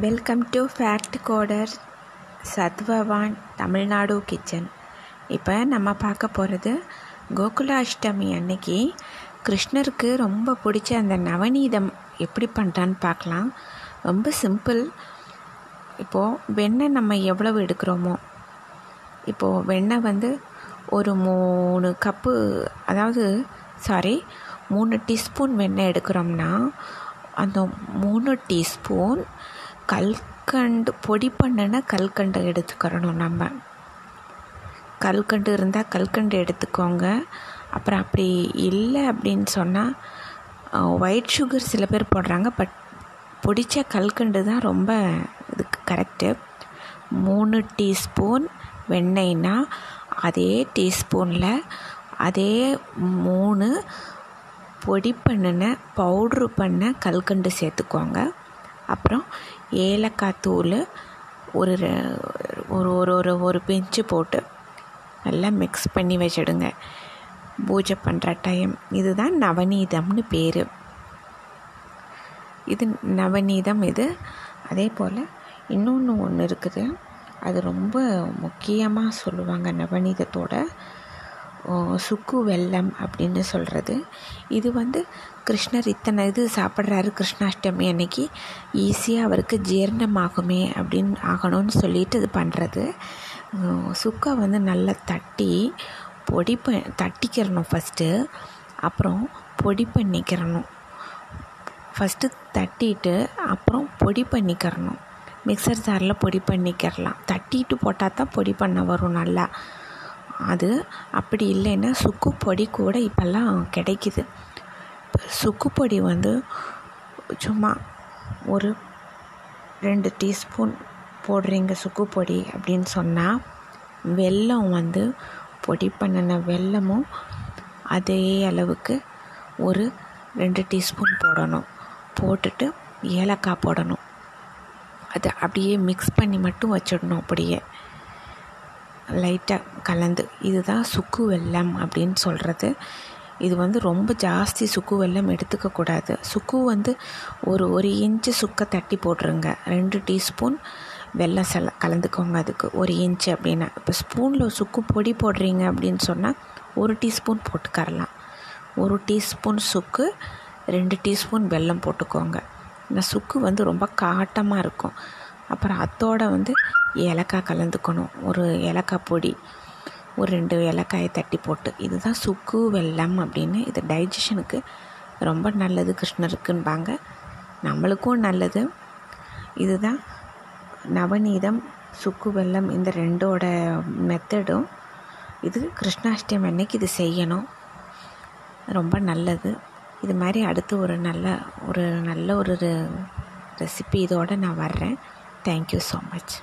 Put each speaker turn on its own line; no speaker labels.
Welcome to fact coder சத்வவான் Tamil Nadu kitchen இப்போ நம்ம பார்க்க போகிறது கோகுலாஷ்டமி அன்னைக்கு கிருஷ்ணருக்கு ரொம்ப பிடிச்ச அந்த நவநீதம் எப்படி பண்ணுறான்னு பார்க்கலாம். ரொம்ப சிம்பிள் இப்போது வெண்ணெய் நம்ம எவ்வளவு எடுக்கிறோமோ இப்போது வெண்ணெய் வந்து ஒரு மூணு கப்பு அதாவது சாரி மூணு டீஸ்பூன் வெண்ணெய் எடுக்கிறோம்னா அந்த மூணு டீஸ்பூன் கல்கண்டு பொடி பண்ணின கல்கண்டு எடுத்துக்கிறணும் நம்ம. கல்கண்டு இருந்தால் கல்கண்டு எடுத்துக்கோங்க. அப்புறம் அப்படி இல்லை அப்படின்னு சொன்னால் ஒயிட் சுகர் சில பேர் போடுறாங்க பட் பொடித்த கல்கண்டு தான் ரொம்ப இதுக்கு கரெக்டு மூணு டீஸ்பூன் வெண்ணெய்னா அதே டீஸ்பூனில் அதே மூணு பொடி பண்ணின பவுட்ரு பண்ண கல்கண்டு சேர்த்துக்கோங்க. அப்புறம் ஏலக்காய் தூள் ஒரு ஒரு ஒரு ஒரு ஒரு பிஞ்சு போட்டு நல்லா மிக்ஸ் பண்ணி வச்சிடுங்க. பூஜை பண்ணுற டைம் இதுதான் நவநீதம்னு பேர். இது நவநீதம் இது. அதே போல் இன்னொன்று ஒன்று இருக்குது. அது ரொம்ப முக்கியமாக சொல்லுவாங்க நவநீதத்தோட. சுக்கு வெல்லம் அப்படின்னு சொல்கிறது இது வந்து கிருஷ்ணர் இத்தனை இது சாப்பிட்றாரு கிருஷ்ணாஷ்டமி அன்னைக்கு. ஈஸியாக அவருக்கு ஜீரணமாகுமே அப்படின்னு ஆகணும்னு சொல்லிட்டு இது பண்ணுறது சுக்கை வந்து நல்லா தட்டி பொடி ப தட்டிக்கிறணும் ஃபஸ்ட்டு அப்புறம் பொடி பண்ணிக்கிறணும். ஃபஸ்ட்டு தட்டிட்டு அப்புறம் பொடி பண்ணிக்கிறணும். மிக்சர் ஜாரில் பொடி பண்ணிக்கிறலாம். தட்டிட்டு போட்டால் தான் பொடி பண்ண வரும் நல்லா. அது அப்படி இல்லைன்னா சுக்கு பொடி கூட இப்போல்லாம் கிடைக்கிது. சுக்கு பொடி வந்து சும்மா ஒரு ரெண்டு டீஸ்பூன் போடுறீங்க சுக்கு பொடி அப்படின்னு சொன்னால் வெல்லம் வந்து பொடி பண்ணின வெல்லமும் அதே அளவுக்கு ஒரு ரெண்டு டீஸ்பூன் போடணும். போட்டுட்டு ஏலக்காய் போடணும். அதை அப்படியே மிக்ஸ் பண்ணி மட்டும் வச்சிடணும் அப்படியே. லைட்டாக கலந்து. இதுதான் சுக்கு வெல்லம் அப்படின்னு சொல்கிறது இது வந்து ரொம்ப ஜாஸ்தி சுக்கு வெல்லம் எடுத்துக்கக்கூடாது சுக்கு வந்து ஒரு ஒரு இன்ச்சு சுக்கை தட்டி போட்டுருங்க. ரெண்டு டீஸ்பூன் வெல்லம் செல கலந்துக்கோங்க அதுக்கு. ஒரு இன்ச்சு அப்படின்னா. இப்போ ஸ்பூனில் சுக்கு பொடி போடுறீங்க அப்படின்னு சொன்னால் ஒரு டீஸ்பூன் போட்டுக்கரலாம். ஒரு டீஸ்பூன் சுக்கு ரெண்டு டீஸ்பூன் வெல்லம் போட்டுக்கோங்க. இந்த சுக்கு வந்து ரொம்ப காட்டமாக இருக்கும். அப்புறம் அத்தோடு வந்து ஏலக்காய் கலந்துக்கணும். ஒரு ஏலக்காய் பொடி ஒரு ரெண்டு ஏலக்காயை தட்டி போட்டு இதுதான் சுக்கு வெல்லம் அப்படின்னு இது டைஜஷனுக்கு ரொம்ப நல்லது கிருஷ்ணருக்குன்பாங்க. நம்மளுக்கும் நல்லது. இதுதான் நவநீதம் சுக்கு வெல்லம் இந்த ரெண்டோட மெத்தடும் இது கிருஷ்ணாஷ்டமி அன்னைக்கு இது செய்யணும். ரொம்ப நல்லது. இது மாதிரி அடுத்து ஒரு நல்ல ஒரு நல்ல ஒரு ரெசிபி இதோடு நான் வர்றேன். Thank you so much